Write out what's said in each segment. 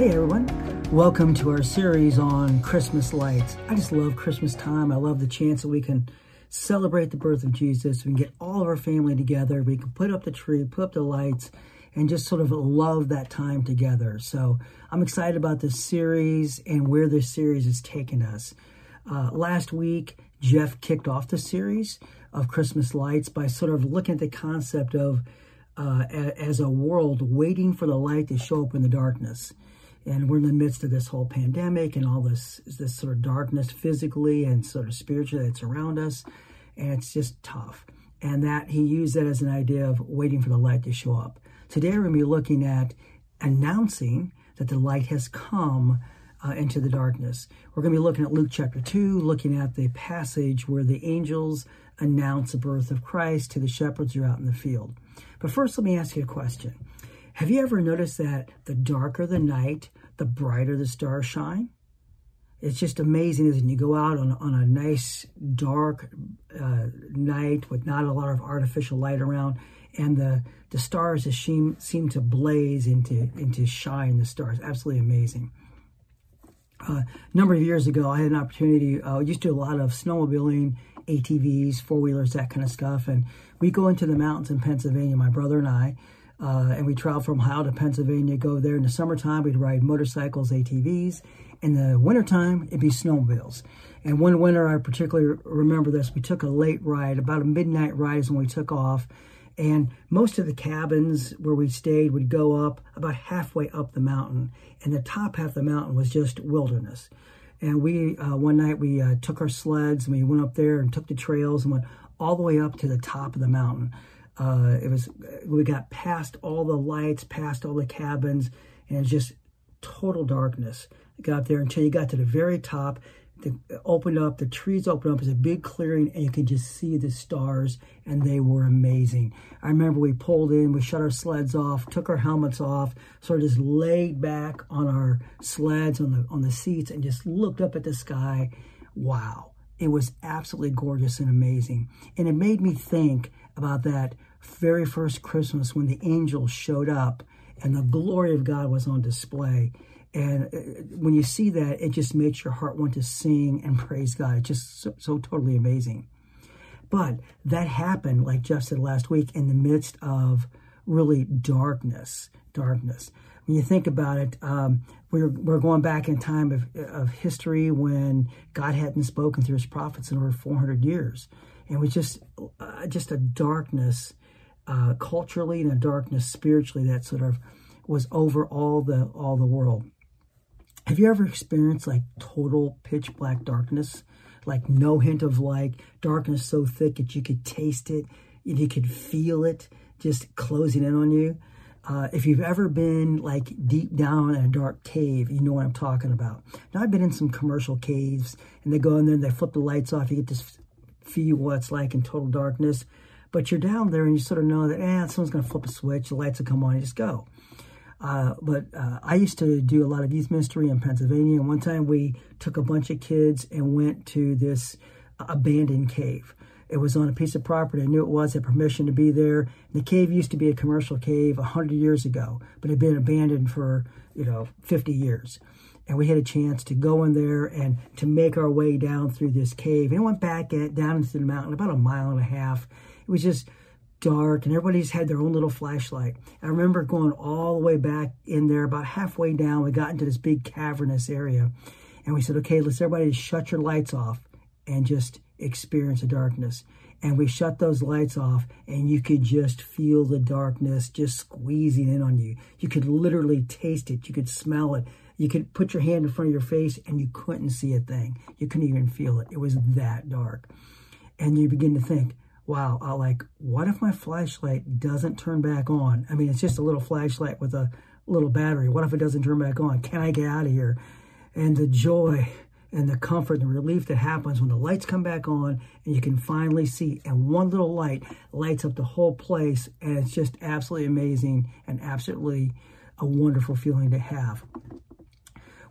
Hey everyone, welcome to our series on Christmas lights. I just love Christmas time. I love the chance that we can celebrate the birth of Jesus. We can get all of our family together. We can put up the tree, put up the lights, and just sort of love that time together. So I'm excited about this series and where this series is taking us. Uh, last week, Jeff kicked off the series of Christmas lights by sort of looking at the concept of uh, as a world waiting for the light to show up in the darkness and we're in the midst of this whole pandemic and all this this sort of darkness physically and sort of spiritually that's around us. And it's just tough. And that he used that as an idea of waiting for the light to show up. Today we're going to be looking at announcing that the light has come uh, into the darkness. We're going to be looking at luke chapter 2 looking at the passage where the angels announce the birth of christ to the shepherds who are out in the field. But first let me ask you a question have you ever noticed that the darker the night, the brighter the stars shine? It's just amazing, isn't it? You go out on, on a nice dark uh, night with not a lot of artificial light around, and the, the stars just seem, seem to blaze into, into shine, the stars. Absolutely amazing. Uh, a number of years ago, I had an opportunity, uh, I used to do a lot of snowmobiling, ATVs, four wheelers, that kind of stuff. And we go into the mountains in Pennsylvania, my brother and I, uh, and we travel from Ohio to Pennsylvania, go there in the summertime, we'd ride motorcycles, ATVs. In the wintertime, it'd be snowmobiles. And one winter, I particularly remember this, we took a late ride, about a midnight ride is when we took off. And most of the cabins where we stayed would go up about halfway up the mountain. And the top half of the mountain was just wilderness. And we, uh, one night, we uh, took our sleds and we went up there and took the trails and went all the way up to the top of the mountain. Uh, it was we got past all the lights, past all the cabins, and it was just total darkness. got there until you got to the very top. It opened up, the trees opened up It's a big clearing, and you could just see the stars, and they were amazing. I remember we pulled in, we shut our sleds off, took our helmets off, sort of just laid back on our sleds on the on the seats, and just looked up at the sky. Wow, it was absolutely gorgeous and amazing, and it made me think about that very first Christmas when the angels showed up and the glory of God was on display. And uh, when you see that, it just makes your heart want to sing and praise God. It's just so, so totally amazing. But that happened, like Jeff said last week, in the midst of really darkness. Darkness. When you think about it, um, we're, we're going back in time of, of history when God hadn't spoken through his prophets in over 400 years. And it was just, uh, just a darkness uh, culturally and a darkness spiritually that sort of was over all the all the world. Have you ever experienced like total pitch black darkness? Like no hint of light, darkness so thick that you could taste it, you could feel it just closing in on you. Uh, if you've ever been like deep down in a dark cave, you know what I'm talking about. Now I've been in some commercial caves, and they go in there and they flip the lights off. You get to feel what it's like in total darkness. But you're down there and you sort of know that, eh, someone's going to flip a switch, the lights will come on, you just go. Uh, but uh, I used to do a lot of youth ministry in Pennsylvania. And one time we took a bunch of kids and went to this abandoned cave. It was on a piece of property. I knew it was, had permission to be there. The cave used to be a commercial cave 100 years ago, but it had been abandoned for, you know, 50 years. And we had a chance to go in there and to make our way down through this cave. And it went back at, down into the mountain, about a mile and a half. It was just dark and everybody's had their own little flashlight. I remember going all the way back in there, about halfway down, we got into this big cavernous area. And we said, okay, let's everybody shut your lights off and just experience the darkness. And we shut those lights off and you could just feel the darkness just squeezing in on you. You could literally taste it. You could smell it. You could put your hand in front of your face and you couldn't see a thing. You couldn't even feel it. It was that dark. And you begin to think, wow, I like, what if my flashlight doesn't turn back on? I mean, it's just a little flashlight with a, little battery? What if it doesn't turn back on? Can I get out of here? And the joy and the comfort and the relief that happens when the lights come back on and you can finally see. And one little light lights up the whole place. And it's just absolutely amazing and absolutely a wonderful feeling to have.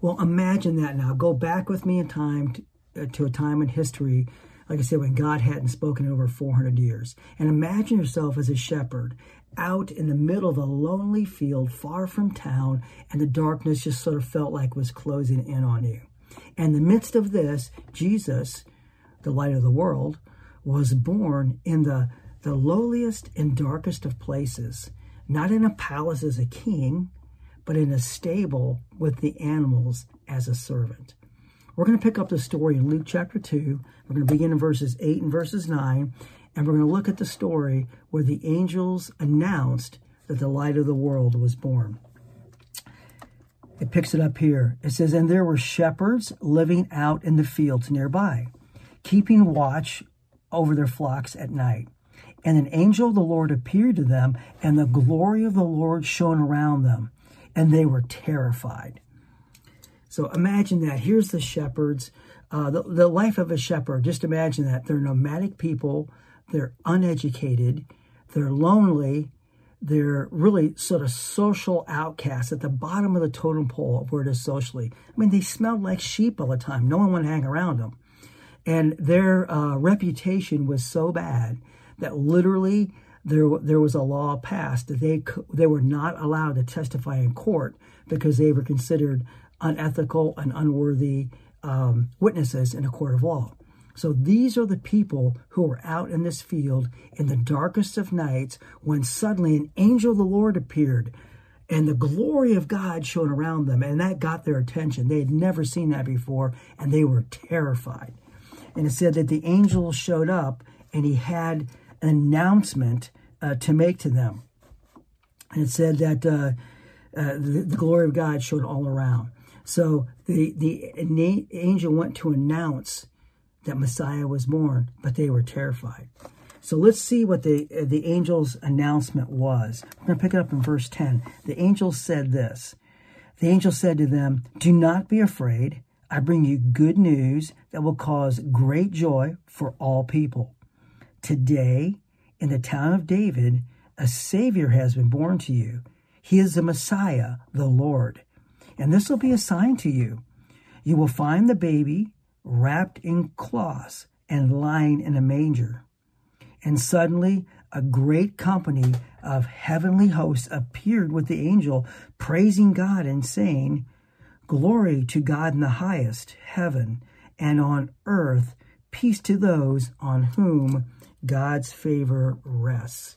Well, imagine that now. Go back with me in time to, uh, to a time in history, like I said, when God hadn't spoken in over 400 years. And imagine yourself as a shepherd out in the middle of a lonely field far from town, and the darkness just sort of felt like was closing in on you. And in the midst of this, Jesus, the light of the world, was born in the, the lowliest and darkest of places, not in a palace as a king, but in a stable with the animals as a servant. We're going to pick up the story in Luke chapter 2. We're going to begin in verses 8 and verses 9, and we're going to look at the story where the angels announced that the light of the world was born. It picks it up here. It says, And there were shepherds living out in the fields nearby, keeping watch over their flocks at night. And an angel of the Lord appeared to them, and the glory of the Lord shone around them, and they were terrified. So imagine that. Here's the shepherds, uh, the, the life of a shepherd. Just imagine that. They're nomadic people, they're uneducated, they're lonely, they're really sort of social outcasts at the bottom of the totem pole of where it is socially. I mean, they smelled like sheep all the time. No one would hang around them. And their uh, reputation was so bad that literally there, there was a law passed that they, they were not allowed to testify in court because they were considered unethical and unworthy um, witnesses in a court of law. So these are the people who were out in this field in the darkest of nights when suddenly an angel of the Lord appeared and the glory of God shone around them. And that got their attention. They had never seen that before and they were terrified. And it said that the angel showed up and he had an announcement uh, to make to them. And it said that uh, uh, the, the glory of God shone all around. So the, the angel went to announce that Messiah was born, but they were terrified. So let's see what the uh, the angel's announcement was. We're going to pick it up in verse 10. The angel said this. The angel said to them, "Do not be afraid. I bring you good news that will cause great joy for all people. Today, in the town of David, a savior has been born to you. He is the Messiah, the Lord. And this will be a sign to you. You will find the baby wrapped in cloths and lying in a manger. And suddenly a great company of heavenly hosts appeared with the angel, praising God and saying, Glory to God in the highest heaven, and on earth peace to those on whom God's favor rests.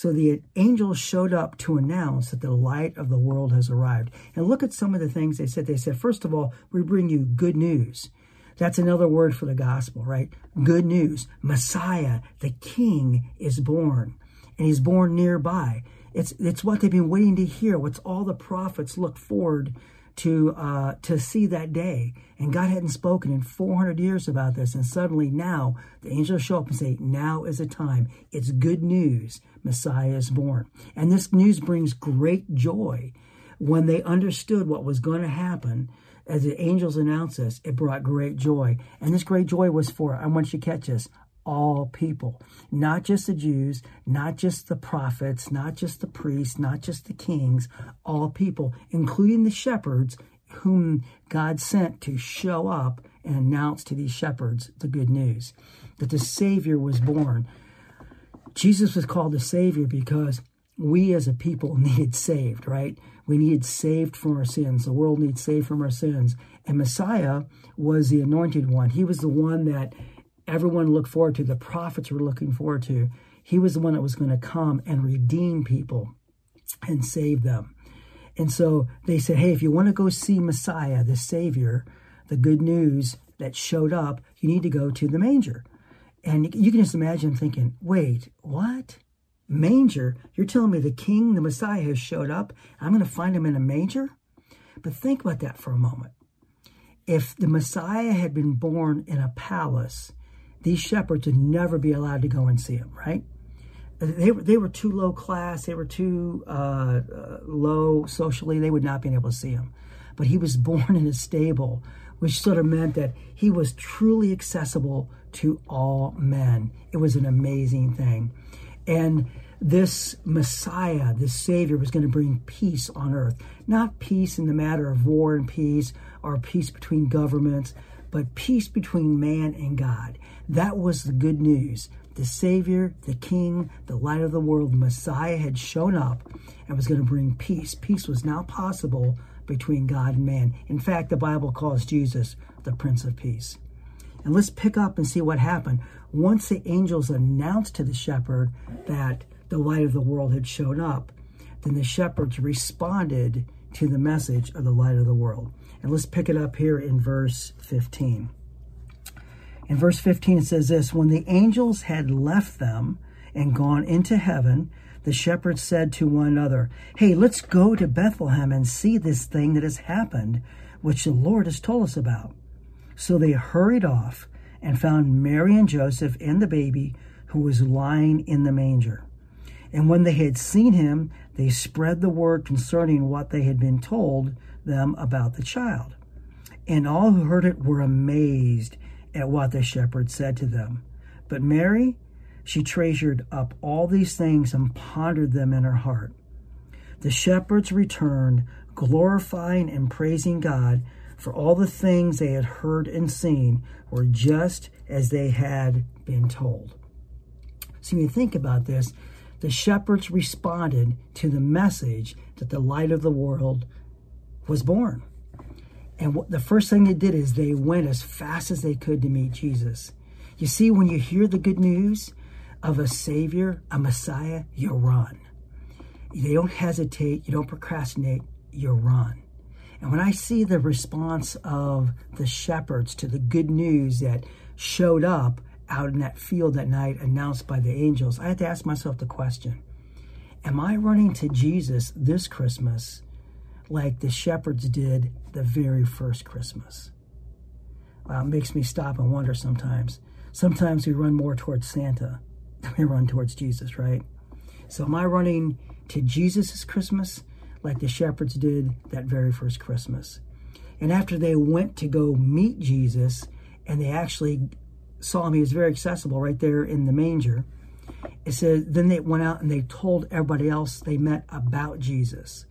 So the angels showed up to announce that the light of the world has arrived. And look at some of the things they said. They said, first of all, we bring you good news. That's another word for the gospel, right? Good news. Messiah, the King, is born, and he's born nearby. It's it's what they've been waiting to hear. What's all the prophets look forward to uh, to see that day. And God hadn't spoken in 400 years about this, and suddenly now the angels show up and say, "Now is the time. It's good news. Messiah is born." And this news brings great joy when they understood what was going to happen as the angels announced this, it brought great joy. And this great joy was for, I want you to catch this, all people, not just the Jews, not just the prophets, not just the priests, not just the kings, all people, including the shepherds whom God sent to show up and announce to these shepherds the good news that the Savior was born. Jesus was called the Savior because we as a people needed saved, right? We needed saved from our sins. The world needs saved from our sins. And Messiah was the anointed one. He was the one that everyone looked forward to, the prophets were looking forward to. He was the one that was going to come and redeem people and save them. And so they said, hey, if you want to go see Messiah, the Savior, the good news that showed up, you need to go to the manger. And you can just imagine thinking, wait, what? manger. You're telling me the king, the Messiah, has showed up. I'm going to find him in a manger? But think about that for a moment. If the Messiah had been born in a palace, these shepherds would never be allowed to go and see him, right? they were they were too low class. They were too uh, uh, low socially. They would not be able to see him. But he was born in a stable, which sort of meant that he was truly accessible to all men. It was an amazing thing, and this Messiah, this Savior, was going to bring peace on earth. Not peace in the matter of war and peace or peace between governments, but peace between man and God. That was the good news. The Savior, the King, the light of the world, Messiah had shown up and was going to bring peace. Peace was now possible between God and man. In fact, the Bible calls Jesus the Prince of Peace. And let's pick up and see what happened. Once the angels announced to the shepherd that the light of the world had shown up, then the shepherds responded to the message of the light of the world. And let's pick it up here in verse 15. In verse 15, it says this When the angels had left them and gone into heaven, the shepherds said to one another, Hey, let's go to Bethlehem and see this thing that has happened, which the Lord has told us about. So they hurried off and found Mary and Joseph and the baby who was lying in the manger. And when they had seen him, they spread the word concerning what they had been told them about the child. And all who heard it were amazed at what the shepherd said to them. But Mary, she treasured up all these things and pondered them in her heart. The shepherds returned, glorifying and praising God for all the things they had heard and seen were just as they had been told. So when you think about this, the shepherds responded to the message that the light of the world was born. And what, the first thing they did is they went as fast as they could to meet Jesus. You see, when you hear the good news of a Savior, a Messiah, you run. They don't hesitate, you don't procrastinate, you run. And when I see the response of the shepherds to the good news that showed up, out in that field that night announced by the angels, I had to ask myself the question Am I running to Jesus this Christmas like the shepherds did the very first Christmas? Well, it makes me stop and wonder sometimes. Sometimes we run more towards Santa than we run towards Jesus, right? So, am I running to Jesus' Christmas like the shepherds did that very first Christmas? And after they went to go meet Jesus, and they actually saw him. He was very accessible right there in the manger. It says, then they went out and they told everybody else they met about Jesus.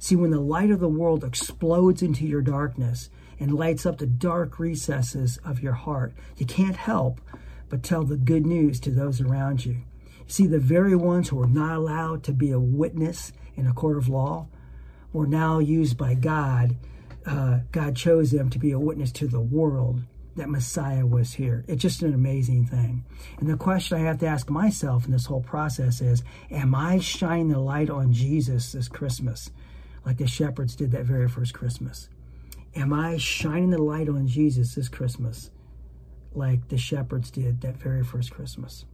See, when the light of the world explodes into your darkness and lights up the dark recesses of your heart, you can't help but tell the good news to those around you. See, the very ones who were not allowed to be a witness in a court of law were now used by God. Uh, God chose them to be a witness to the world that Messiah was here. It's just an amazing thing. And the question I have to ask myself in this whole process is Am I shining the light on Jesus this Christmas, like the shepherds did that very first Christmas? Am I shining the light on Jesus this Christmas, like the shepherds did that very first Christmas?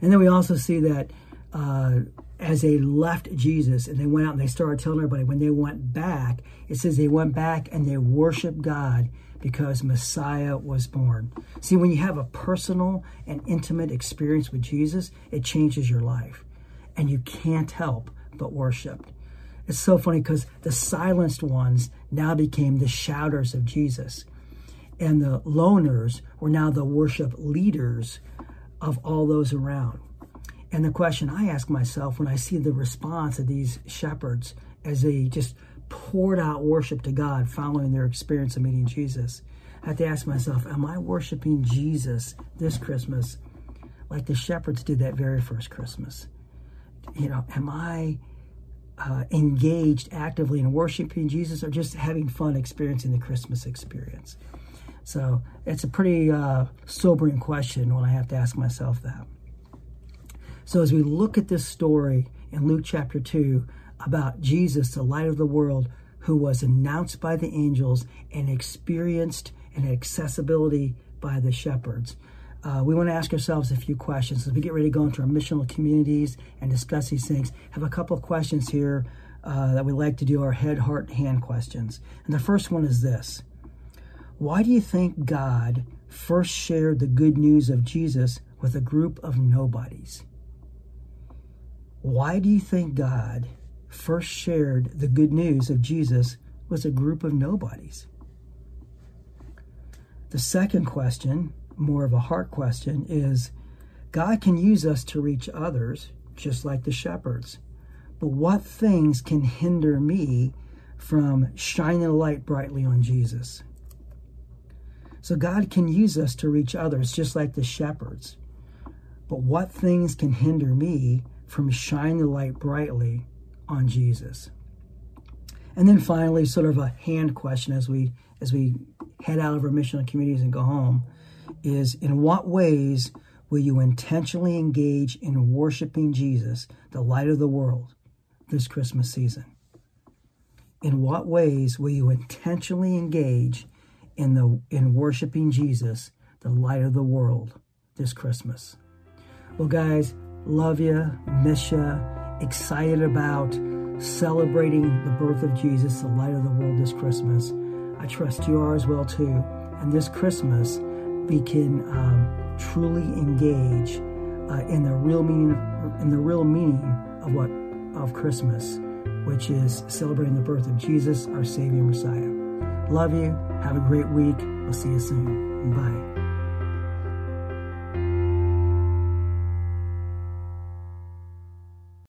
And then we also see that uh, as they left Jesus and they went out and they started telling everybody, when they went back, it says they went back and they worshiped God because Messiah was born. See, when you have a personal and intimate experience with Jesus, it changes your life. And you can't help but worship. It's so funny because the silenced ones now became the shouters of Jesus. And the loners were now the worship leaders of all those around. And the question I ask myself when I see the response of these shepherds as they just poured out worship to God following their experience of meeting Jesus. I have to ask myself, am I worshiping Jesus this Christmas like the shepherds did that very first Christmas? You know, am I uh, engaged actively in worshiping Jesus or just having fun experiencing the Christmas experience? So it's a pretty uh, sobering question when I have to ask myself that. So as we look at this story in Luke chapter 2, about Jesus, the light of the world, who was announced by the angels and experienced an accessibility by the shepherds. Uh, we want to ask ourselves a few questions as we get ready to go into our missional communities and discuss these things. Have a couple of questions here uh, that we like to do our head, heart, hand questions. And the first one is this Why do you think God first shared the good news of Jesus with a group of nobodies? Why do you think God first shared the good news of Jesus with a group of nobodies? The second question, more of a heart question, is God can use us to reach others, just like the shepherds. But what things can hinder me from shining a light brightly on Jesus? So God can use us to reach others, just like the shepherds. But what things can hinder me from shining the light brightly on Jesus? And then finally, sort of a hand question as we as we head out of our missional communities and go home is in what ways will you intentionally engage in worshiping Jesus, the light of the world, this Christmas season? In what ways will you intentionally engage in the in worshiping Jesus, the light of the world, this Christmas? Well, guys, love you, miss you, excited about celebrating the birth of Jesus, the light of the world this Christmas. I trust you are as well too. And this Christmas, we can um, truly engage uh, in the real meaning in the real meaning of what of Christmas, which is celebrating the birth of Jesus, our Savior Messiah. Love you. Have a great week. We'll see you soon. Bye.